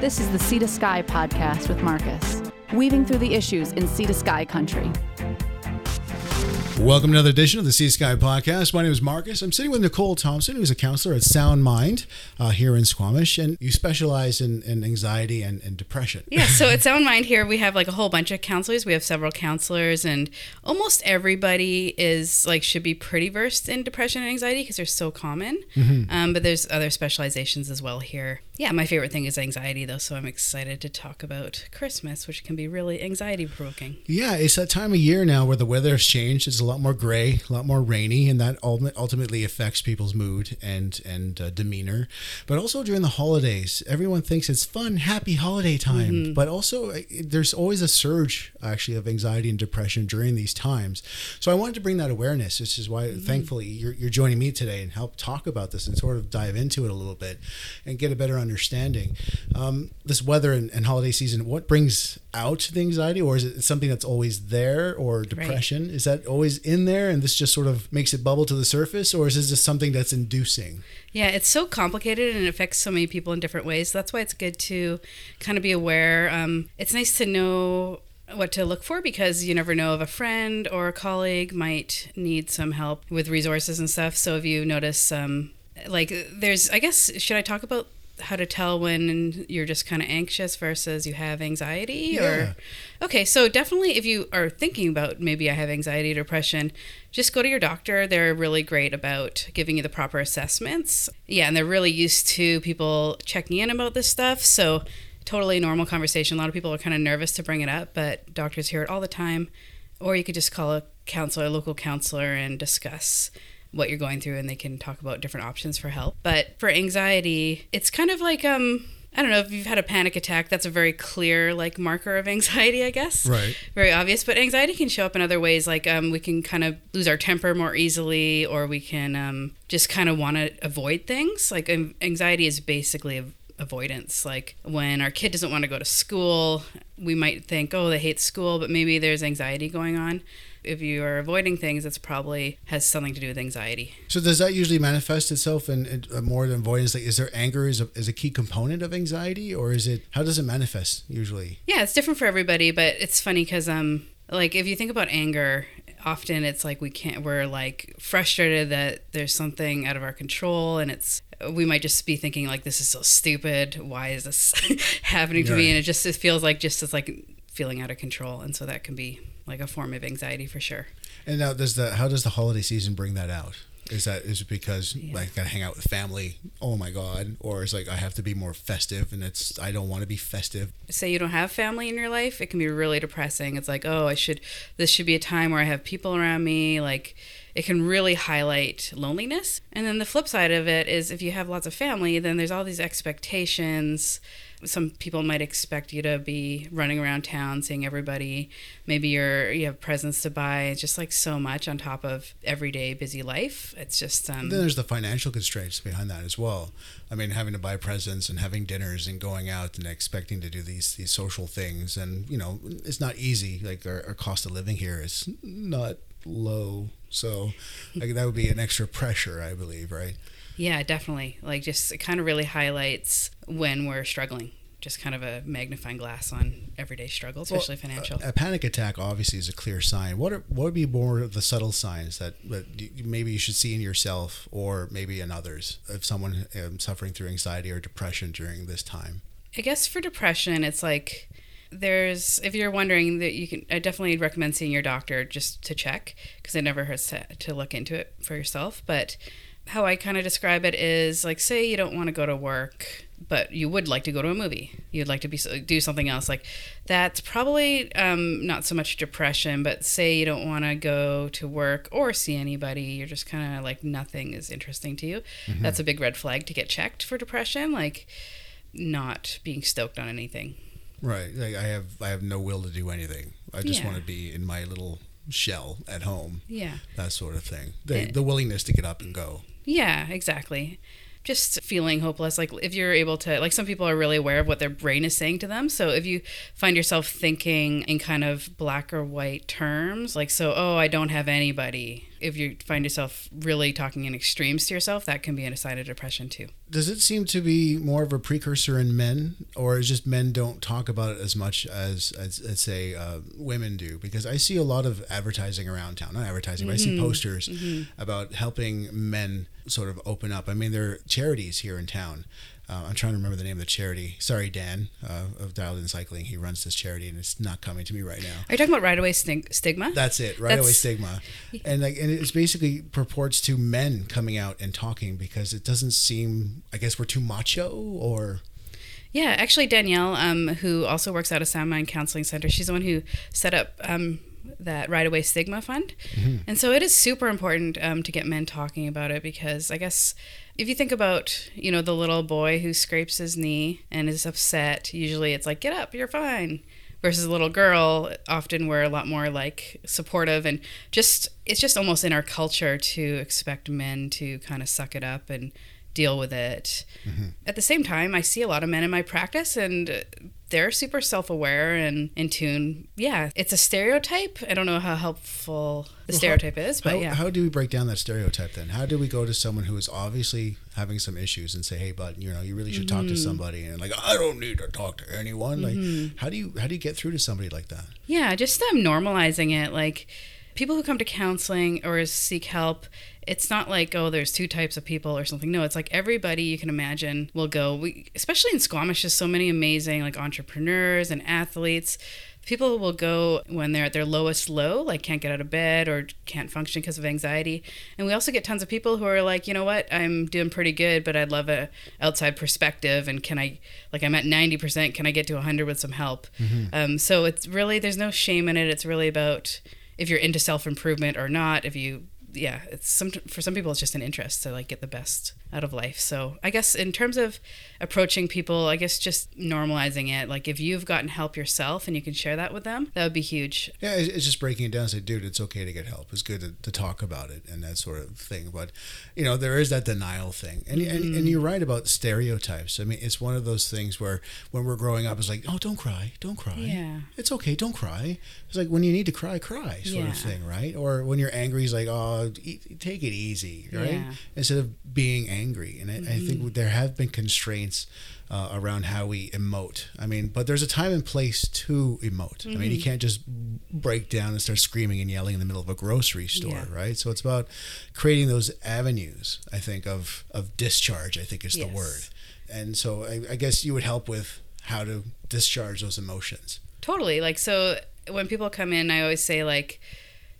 This is the Sea to Sky podcast with Marcus, weaving through the issues in Sea to Sky country. Welcome to another edition of the Sea Sky Podcast. My name is Marcus. I'm sitting with Nicole Thompson, who's a counselor at Sound Mind uh, here in Squamish, and you specialize in, in anxiety and, and depression. Yeah, so at Sound Mind here, we have like a whole bunch of counselors. We have several counselors, and almost everybody is like should be pretty versed in depression and anxiety because they're so common. Mm-hmm. Um, but there's other specializations as well here. Yeah, my favorite thing is anxiety, though, so I'm excited to talk about Christmas, which can be really anxiety provoking. Yeah, it's that time of year now where the weather has changed. It's a lot more gray, a lot more rainy, and that ultimately affects people's mood and and uh, demeanor. But also during the holidays, everyone thinks it's fun, happy holiday time. But also, uh, there's always a surge actually of anxiety and depression during these times. So I wanted to bring that awareness. This is why, thankfully, you're, you're joining me today and help talk about this and sort of dive into it a little bit and get a better understanding. Um, this weather and, and holiday season, what brings out the anxiety, or is it something that's always there, or depression? Is that always in there, and this just sort of makes it bubble to the surface, or is this just something that's inducing? Yeah, it's so complicated and it affects so many people in different ways. That's why it's good to kind of be aware. Um, it's nice to know what to look for because you never know if a friend or a colleague might need some help with resources and stuff. So if you notice, um, like, there's, I guess, should I talk about how to tell when you're just kind of anxious versus you have anxiety Yeah. or okay so definitely if you are thinking about maybe i have anxiety or depression just go to your doctor. They're really great about giving you the proper assessments. Yeah and they're really used to people checking in about this stuff so totally normal conversation. A lot of people are kind of nervous to bring it up but doctors hear it all the time. Or you could just call a counselor a local counselor and discuss what you're going through and they can talk about different options for help. But for anxiety, it's kind of like um I don't know if you've had a panic attack, that's a very clear like marker of anxiety, I guess. Right. Very obvious, but anxiety can show up in other ways like um we can kind of lose our temper more easily or we can um just kind of want to avoid things. Like um, anxiety is basically avoidance. Like when our kid doesn't want to go to school, we might think, "Oh, they hate school," but maybe there's anxiety going on if you are avoiding things, it's probably has something to do with anxiety. So does that usually manifest itself in, in uh, more than avoidance? Like, is there anger is a, is a key component of anxiety, or is it how does it manifest usually? Yeah, it's different for everybody, but it's funny because um, like if you think about anger, often it's like we can't. We're like frustrated that there's something out of our control, and it's we might just be thinking like this is so stupid. Why is this happening to me? And it just it feels like just it's like feeling out of control, and so that can be like a form of anxiety for sure. And now does the how does the holiday season bring that out? Is that is it because Yeah. like gotta hang out with family? Oh my god! Or it's like I have to be more festive, and it's I don't want to be festive. say you don't have family in your life, it can be really depressing. It's like, oh, I should, this should be a time where I have people around me. Like, it can really highlight loneliness. And then the flip side of it is if you have lots of family, then there's all these expectations. Some people might expect you to be running around town, seeing everybody. Maybe you're you have presents to buy. It's just like so much on top of everyday busy life. It's just um, Then there's the financial constraints behind that as well. I mean, having to buy presents and having dinners and going out and expecting to do these these social things, and you know, it's not easy. Like our, our cost of living here is not low, so like that would be an extra pressure, I believe, right? Yeah, definitely. Like, just it kind of really highlights when we're struggling. Just kind of a magnifying glass on everyday struggle, especially Well, financial. A, a panic attack obviously is a clear sign. What are, what would be more of the subtle signs that, that maybe you should see in yourself or maybe in others if someone um, suffering through anxiety or depression during this time? I guess for depression, it's like there's if you're wondering that you can. I definitely recommend seeing your doctor just to check because it never hurts to, to look into it for yourself. But how I kind of describe it is like, say you don't want to go to work, but you would like to go to a movie. You'd like to be do something else. Like that's probably um, not so much depression, but say you don't want to go to work or see anybody. You're just kind of like nothing is interesting to you. That's a big red flag to get checked for depression. Like not being stoked on anything. Right. Like I have I have no will to do anything. I just Yeah. want to be in my little shell at home. Yeah. That sort of thing. The, Eh. the willingness to get up and go. Yeah, exactly. Just feeling hopeless. Like if you're able to, like some people are really aware of what their brain is saying to them. So if you find yourself thinking in kind of black or white terms, like, so, oh, I don't have anybody, if you find yourself really talking in extremes to yourself, that can be a sign of depression too. Does it seem to be more of a precursor in men, or is just men don't talk about it as much as, as, as say, uh, women do? Because I see a lot of advertising around town, not advertising, but I see posters about helping men sort of open up. I mean, there are charities here in town. Uh, I'm trying to remember the name of the charity. Sorry, Dan uh, of Dialed In Cycling. He runs this charity, and it's not coming to me right now. Are you talking about right away stig- stigma? That's it, right That's- away stigma, and like, and it's basically purports to men coming out and talking because it doesn't seem. I guess we're too macho, or Yeah, actually, Danielle, um, who also works out of Sound Mind Counseling Center, she's the one who set up um, that Ride Away Stigma Fund. And so it is super important um, to get men talking about it because I guess if you think about, you know, the little boy who scrapes his knee and is upset, usually it's like, get up, you're fine. Versus a little girl, often we're a lot more like supportive and just, it's just almost in our culture to expect men to kind of suck it up and deal with it. At the same time, I see a lot of men in my practice and they're super self aware and in tune. Yeah, it's a stereotype. I don't know how helpful the Well, stereotype is, but how, yeah. how do we break down that stereotype then? How do we go to someone who is obviously having some issues and say, "Hey, but you know, you really should talk to Mm-hmm. somebody," and like, "I don't need to talk to anyone." Like, how do you how do you get through to somebody like that? Yeah, just um, normalizing it. Like people who come to counseling or seek help, it's not like oh, there's two types of people or something. No, it's like everybody you can imagine will go. We, especially in Squamish, there's so many amazing like entrepreneurs and athletes. People will go when they're at their lowest low, like can't get out of bed or can't function because of anxiety. And we also get tons of people who are like, you know what, I'm doing pretty good, but I'd love a outside perspective. And can I, like, I'm at 90%, can I get to 100 with some help? Um, so it's really, there's no shame in it. It's really about if you're into self improvement or not. If you, yeah, it's some for some people it's just an interest to like get the best out of life. So I guess in terms of approaching people, I guess just normalizing it. Like if you've gotten help yourself and you can share that with them, that would be huge. Yeah, it's just breaking it down. and Say, dude, it's okay to get help. It's good to, to talk about it and that sort of thing. But you know, there is that denial thing, and, and Mm-hmm. and you're right about stereotypes. I mean, it's one of those things where when we're growing up, it's like, oh, don't cry, don't cry. Yeah. it's okay, don't cry. It's like when you need to cry, cry, sort Yeah. of thing, right? Or when you're angry, it's like, oh, take it easy, right? Yeah. Mm-hmm. Instead of being angry. And I, I think there have been constraints uh, around how we emote. I mean, but there's a time and place to emote. I Mm-hmm. mean, you can't just break down and start screaming and yelling in the middle of a grocery store, Yeah. right? So it's about creating those avenues. I think of of discharge. I think is the word. And so I, I guess you would help with how to discharge those emotions. Totally. Like so when people come in, I always say like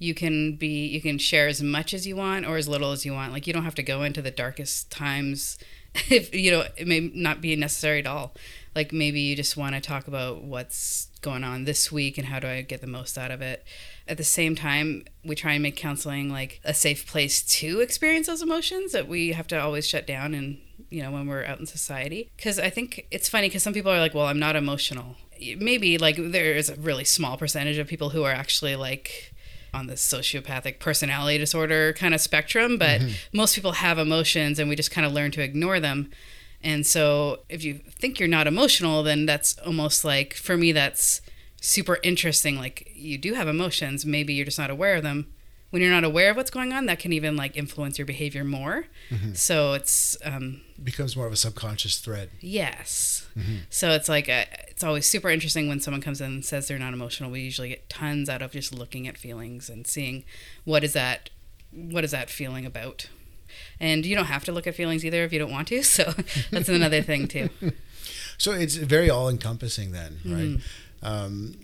you can be you can share as much as you want or as little as you want. Like you don't have to go into the darkest times if you know it may not be necessary at all. Like maybe you just want to talk about what's going on this week and how do I get the most out of it. At the same time, we try and make counseling like a safe place to experience those emotions that we have to always shut down and you know when we're out in society because i think it's funny because some people are like well i'm not emotional maybe like there is a really small percentage of people who are actually like on the sociopathic personality disorder kind of spectrum but mm-hmm. most people have emotions and we just kind of learn to ignore them. And so if you think you're not emotional then that's almost like for me that's super interesting. Like you do have emotions. Maybe you're just not aware of them when you're not aware of what's going on that can even like influence your behavior more so it's um becomes more of a subconscious thread. Yes. So it's like a, it's always super interesting when someone comes in and says they're not emotional. We usually get tons out of just looking at feelings and seeing what is that what is that feeling about. And you don't have to look at feelings either if you don't want to. So that's another thing too. So it's very all encompassing then, right? Mm-hmm. Um,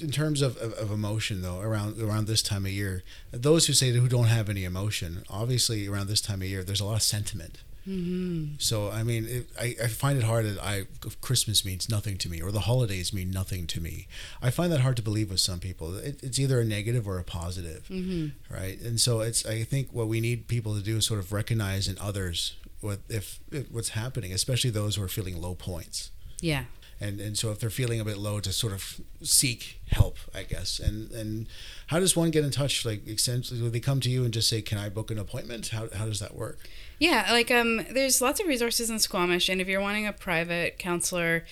in terms of, of, of emotion though around around this time of year those who say that who don't have any emotion obviously around this time of year there's a lot of sentiment Mm-hmm. so i mean it, I, I find it hard that i christmas means nothing to me or the holidays mean nothing to me i find that hard to believe with some people it, it's either a negative or a positive Mm-hmm. right and so it's i think what we need people to do is sort of recognize in others what if, if what's happening especially those who are feeling low points Yeah. And and so if they're feeling a bit low to sort of seek help i guess and and how does one get in touch like essentially do they come to you and just say can i book an appointment how, how does that work Yeah, like um, there's lots of resources in Squamish, and if you're wanting a private counselor,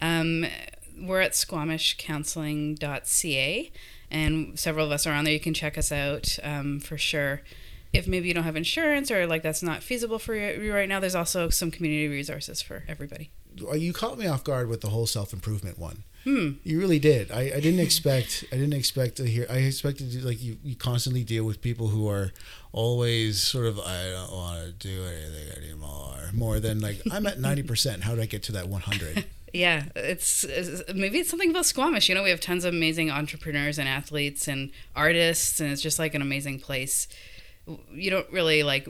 um, we're at squamishcounseling.ca, and several of us are on there. You can check us out um, for sure. If maybe you don't have insurance or like that's not feasible for you right now, there's also some community resources for everybody. You caught me off guard with the whole self improvement one. Hmm. You really did. I, I didn't expect. I didn't expect to hear. I expected to, like you. You constantly deal with people who are always sort of. I don't want to do anything anymore. More than like I'm at ninety percent. How do I get to that one hundred? Yeah, it's, it's maybe it's something about Squamish. You know, we have tons of amazing entrepreneurs and athletes and artists, and it's just like an amazing place. You don't really like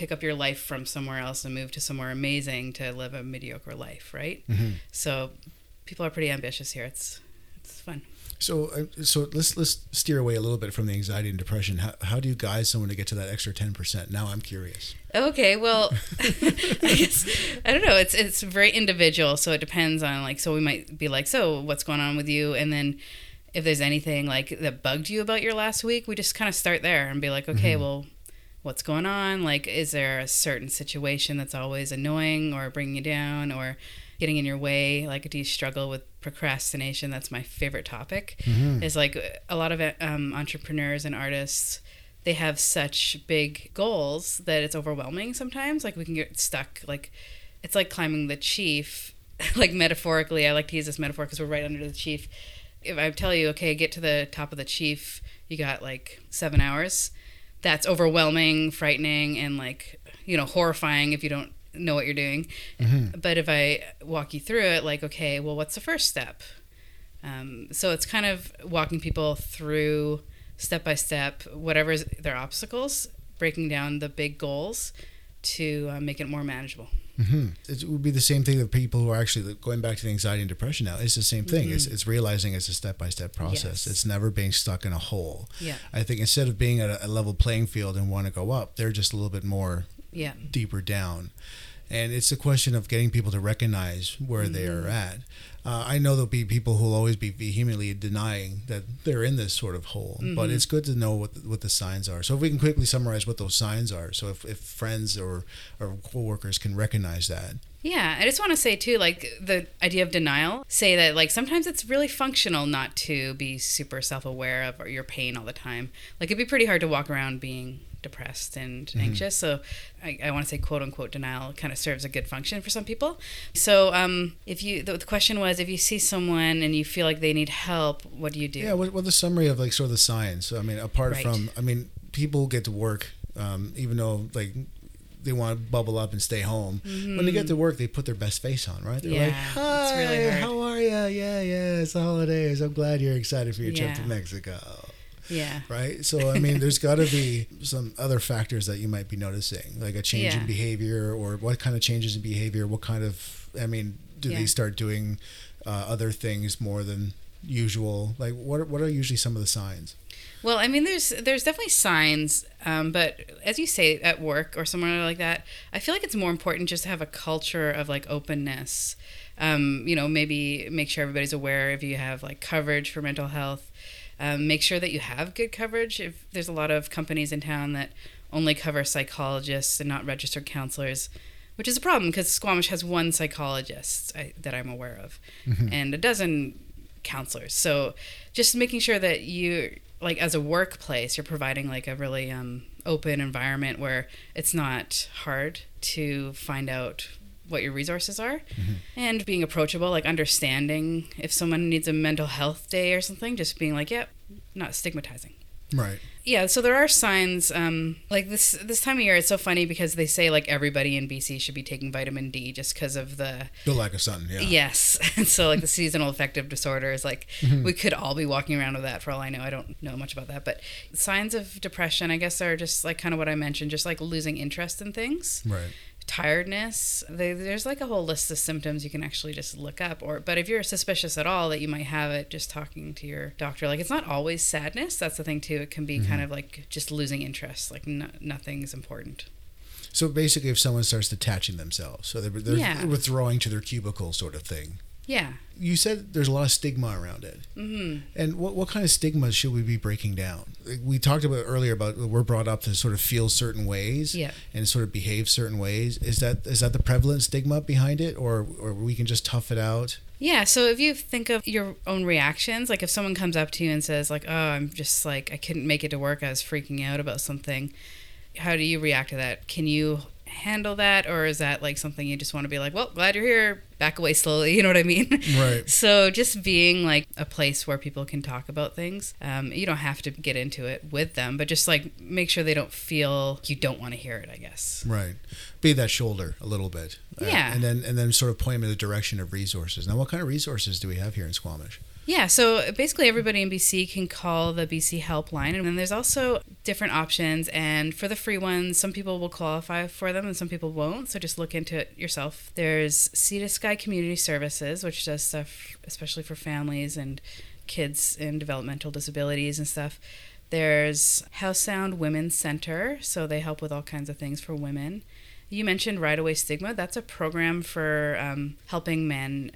pick up your life from somewhere else and move to somewhere amazing to live a mediocre life, right? Mm-hmm. So people are pretty ambitious here. It's it's fun. So, uh, so let's let's steer away a little bit from the anxiety and depression. How, how do you guide someone to get to that extra ten percent? Now I'm curious. Okay, well, I guess I don't know. It's it's very individual, so it depends on like. So we might be like, so what's going on with you, and then if there's anything like that bugged you about your last week, we just kind of start there and be like, okay, mm-hmm. well, what's going on? Like, is there a certain situation that's always annoying or bringing you down, or getting in your way? Like, do you struggle with procrastination? That's my favorite topic. Mm-hmm. Is like a lot of um, entrepreneurs and artists. They have such big goals that it's overwhelming sometimes. Like we can get stuck. Like it's like climbing the chief. like metaphorically, I like to use this metaphor because we're right under the chief. If I tell you, okay, get to the top of the chief, you got like seven hours. That's overwhelming, frightening, and like you know horrifying if you don't know what you're doing. Mm-hmm. But if I walk you through it, like, okay, well, what's the first step? Um, so it's kind of walking people through step by step, whatever their obstacles, breaking down the big goals to uh, make it more manageable. Mm-hmm. It would be the same thing with people who are actually going back to the anxiety and depression now. It's the same thing. Mm-hmm. It's, it's realizing it's a step by step process. Yes. It's never being stuck in a hole. Yeah. I think instead of being at a, a level playing field and want to go up, they're just a little bit more yeah. deeper down. And it's a question of getting people to recognize where mm-hmm. they are mm-hmm. at. Uh, I know there'll be people who will always be vehemently denying that they're in this sort of hole, mm-hmm. but it's good to know what the, what the signs are. So if we can quickly summarize what those signs are, so if, if friends or or coworkers can recognize that. Yeah, I just want to say too, like the idea of denial. Say that like sometimes it's really functional not to be super self-aware of your pain all the time. Like it'd be pretty hard to walk around being depressed and mm-hmm. anxious. So I, I want to say quote unquote denial kind of serves a good function for some people. So um, if you, the, the, question was, if you see someone and you feel like they need help, what do you do? Yeah, what, what the summary of like sort of the science? I mean, apart right. from, I mean, people get to work, um, even though like they want to bubble up and stay home. Mm-hmm. When they get to work, they put their best face on, right? They're yeah, like, "Hi, really how are you? Yeah, yeah, it's the holidays. I'm glad you're excited for your yeah. trip to Mexico." Yeah. Right. So I mean, there's got to be some other factors that you might be noticing, like a change yeah. in behavior, or what kind of changes in behavior. What kind of, I mean, do yeah. they start doing uh, other things more than usual? Like, what what are usually some of the signs? Well, I mean, there's there's definitely signs, um, but as you say, at work or somewhere like that, I feel like it's more important just to have a culture of like openness. Um, you know, maybe make sure everybody's aware if you have like coverage for mental health um, make sure that you have good coverage. If there's a lot of companies in town that only cover psychologists and not registered counselors, which is a problem because Squamish has one psychologist I, that I'm aware of, mm-hmm. and a dozen counselors. So just making sure that you like as a workplace you're providing like a really um, open environment where it's not hard to find out what your resources are. Mm-hmm. and being approachable like understanding if someone needs a mental health day or something just being like yep yeah, not stigmatizing. Right. Yeah so there are signs um, like this this time of year it's so funny because they say like everybody in bc should be taking vitamin d just because of the the lack of sun yeah. Yes. And so like the seasonal affective disorder is like mm-hmm. we could all be walking around with that for all i know. I don't know much about that. But signs of depression i guess are just like kind of what i mentioned just like losing interest in things. Right tiredness. They, there's like a whole list of symptoms you can actually just look up. Or, but if you're suspicious at all that you might have it, just talking to your doctor. Like it's not always sadness. That's the thing too. It can be mm-hmm. kind of like just losing interest. Like no, nothing's important. So basically, if someone starts detaching themselves, so they're, they're yeah. withdrawing to their cubicle, sort of thing. Yeah. You said there's a lot of stigma around it. Mm-hmm. And what, what kind of stigmas should we be breaking down? We talked about earlier about we're brought up to sort of feel certain ways Yeah. and sort of behave certain ways. Is that is that the prevalent stigma behind it, or or we can just tough it out? Yeah, so if you think of your own reactions, like if someone comes up to you and says like, "Oh, I'm just like I couldn't make it to work. I was freaking out about something." How do you react to that? Can you handle that or is that like something you just want to be like, "Well, glad you're here. Back away slowly." You know what I mean? Right. So just being like a place where people can talk about things. Um, you don't have to get into it with them, but just like make sure they don't feel you don't want to hear it, I guess. Right. Be that shoulder a little bit. Uh, Yeah. and then and then sort of point them in the direction of resources. Now, what kind of resources do we have here in Squamish? Yeah, so basically everybody in BC can call the BC helpline, and then there's also different options. And for the free ones, some people will qualify for them, and some people won't. So just look into it yourself. There's Sea to Sky Community Services, which does stuff especially for families and kids in developmental disabilities and stuff. There's Howe Sound Women's Center, so they help with all kinds of things for women. You mentioned Ride Away Stigma. That's a program for um, helping men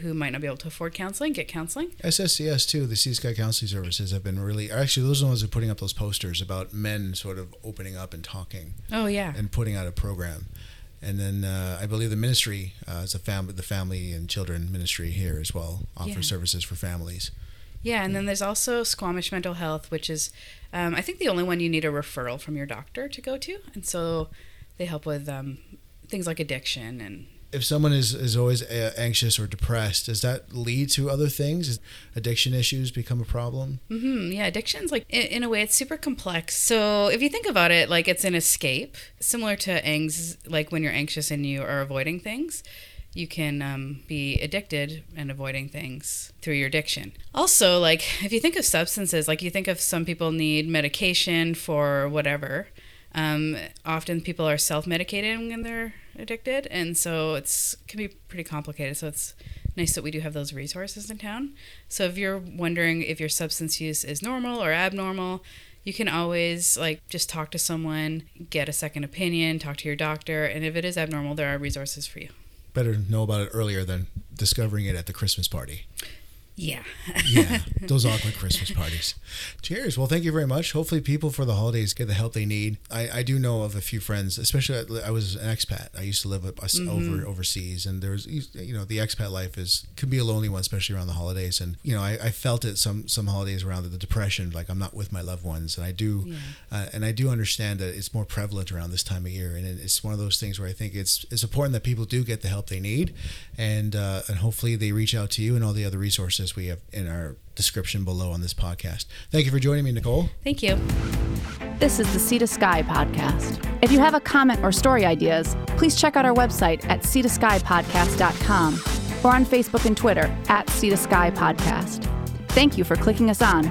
who might not be able to afford counseling get counseling. SSCS too. The Sea Sky Counseling Services have been really actually those are the ones who are putting up those posters about men sort of opening up and talking Oh yeah. and putting out a program. And then uh, I believe the ministry uh, is a family, the family and children ministry here as well, offers Yeah. services for families. Yeah, and then there's also Squamish Mental Health, which is, um, I think, the only one you need a referral from your doctor to go to, and so they help with um, things like addiction and. If someone is, is always uh, anxious or depressed, does that lead to other things? Does addiction issues become a problem? hmm yeah, addiction's like in, in a way it's super complex. So if you think about it, like it's an escape, similar to anx, like when you're anxious and you are avoiding things. You can um, be addicted and avoiding things through your addiction. Also, like if you think of substances, like you think of some people need medication for whatever. Um, often people are self-medicating when they're addicted, and so it's can be pretty complicated. So it's nice that we do have those resources in town. So if you're wondering if your substance use is normal or abnormal, you can always like just talk to someone, get a second opinion, talk to your doctor, and if it is abnormal, there are resources for you. Better know about it earlier than discovering it at the Christmas party. Yeah. yeah, those awkward Christmas parties. Cheers. Well, thank you very much. Hopefully, people for the holidays get the help they need. I, I do know of a few friends, especially I was an expat. I used to live up- us over overseas, and there's you know the expat life is can be a lonely one, especially around the holidays. And you know I, I felt it some some holidays around the depression, like I'm not with my loved ones, and I do, Yeah. uh, and I do understand that it's more prevalent around this time of year, and it's one of those things where I think it's it's important that people do get the help they need, and uh, and hopefully they reach out to you and all the other resources we have in our description below on this podcast. Thank you for joining me, Nicole. Thank you. This is the Sea to Sky podcast. If you have a comment or story ideas, please check out our website at seatoskypodcast.com or on Facebook and Twitter at Sea to Sky Podcast. Thank you for clicking us on.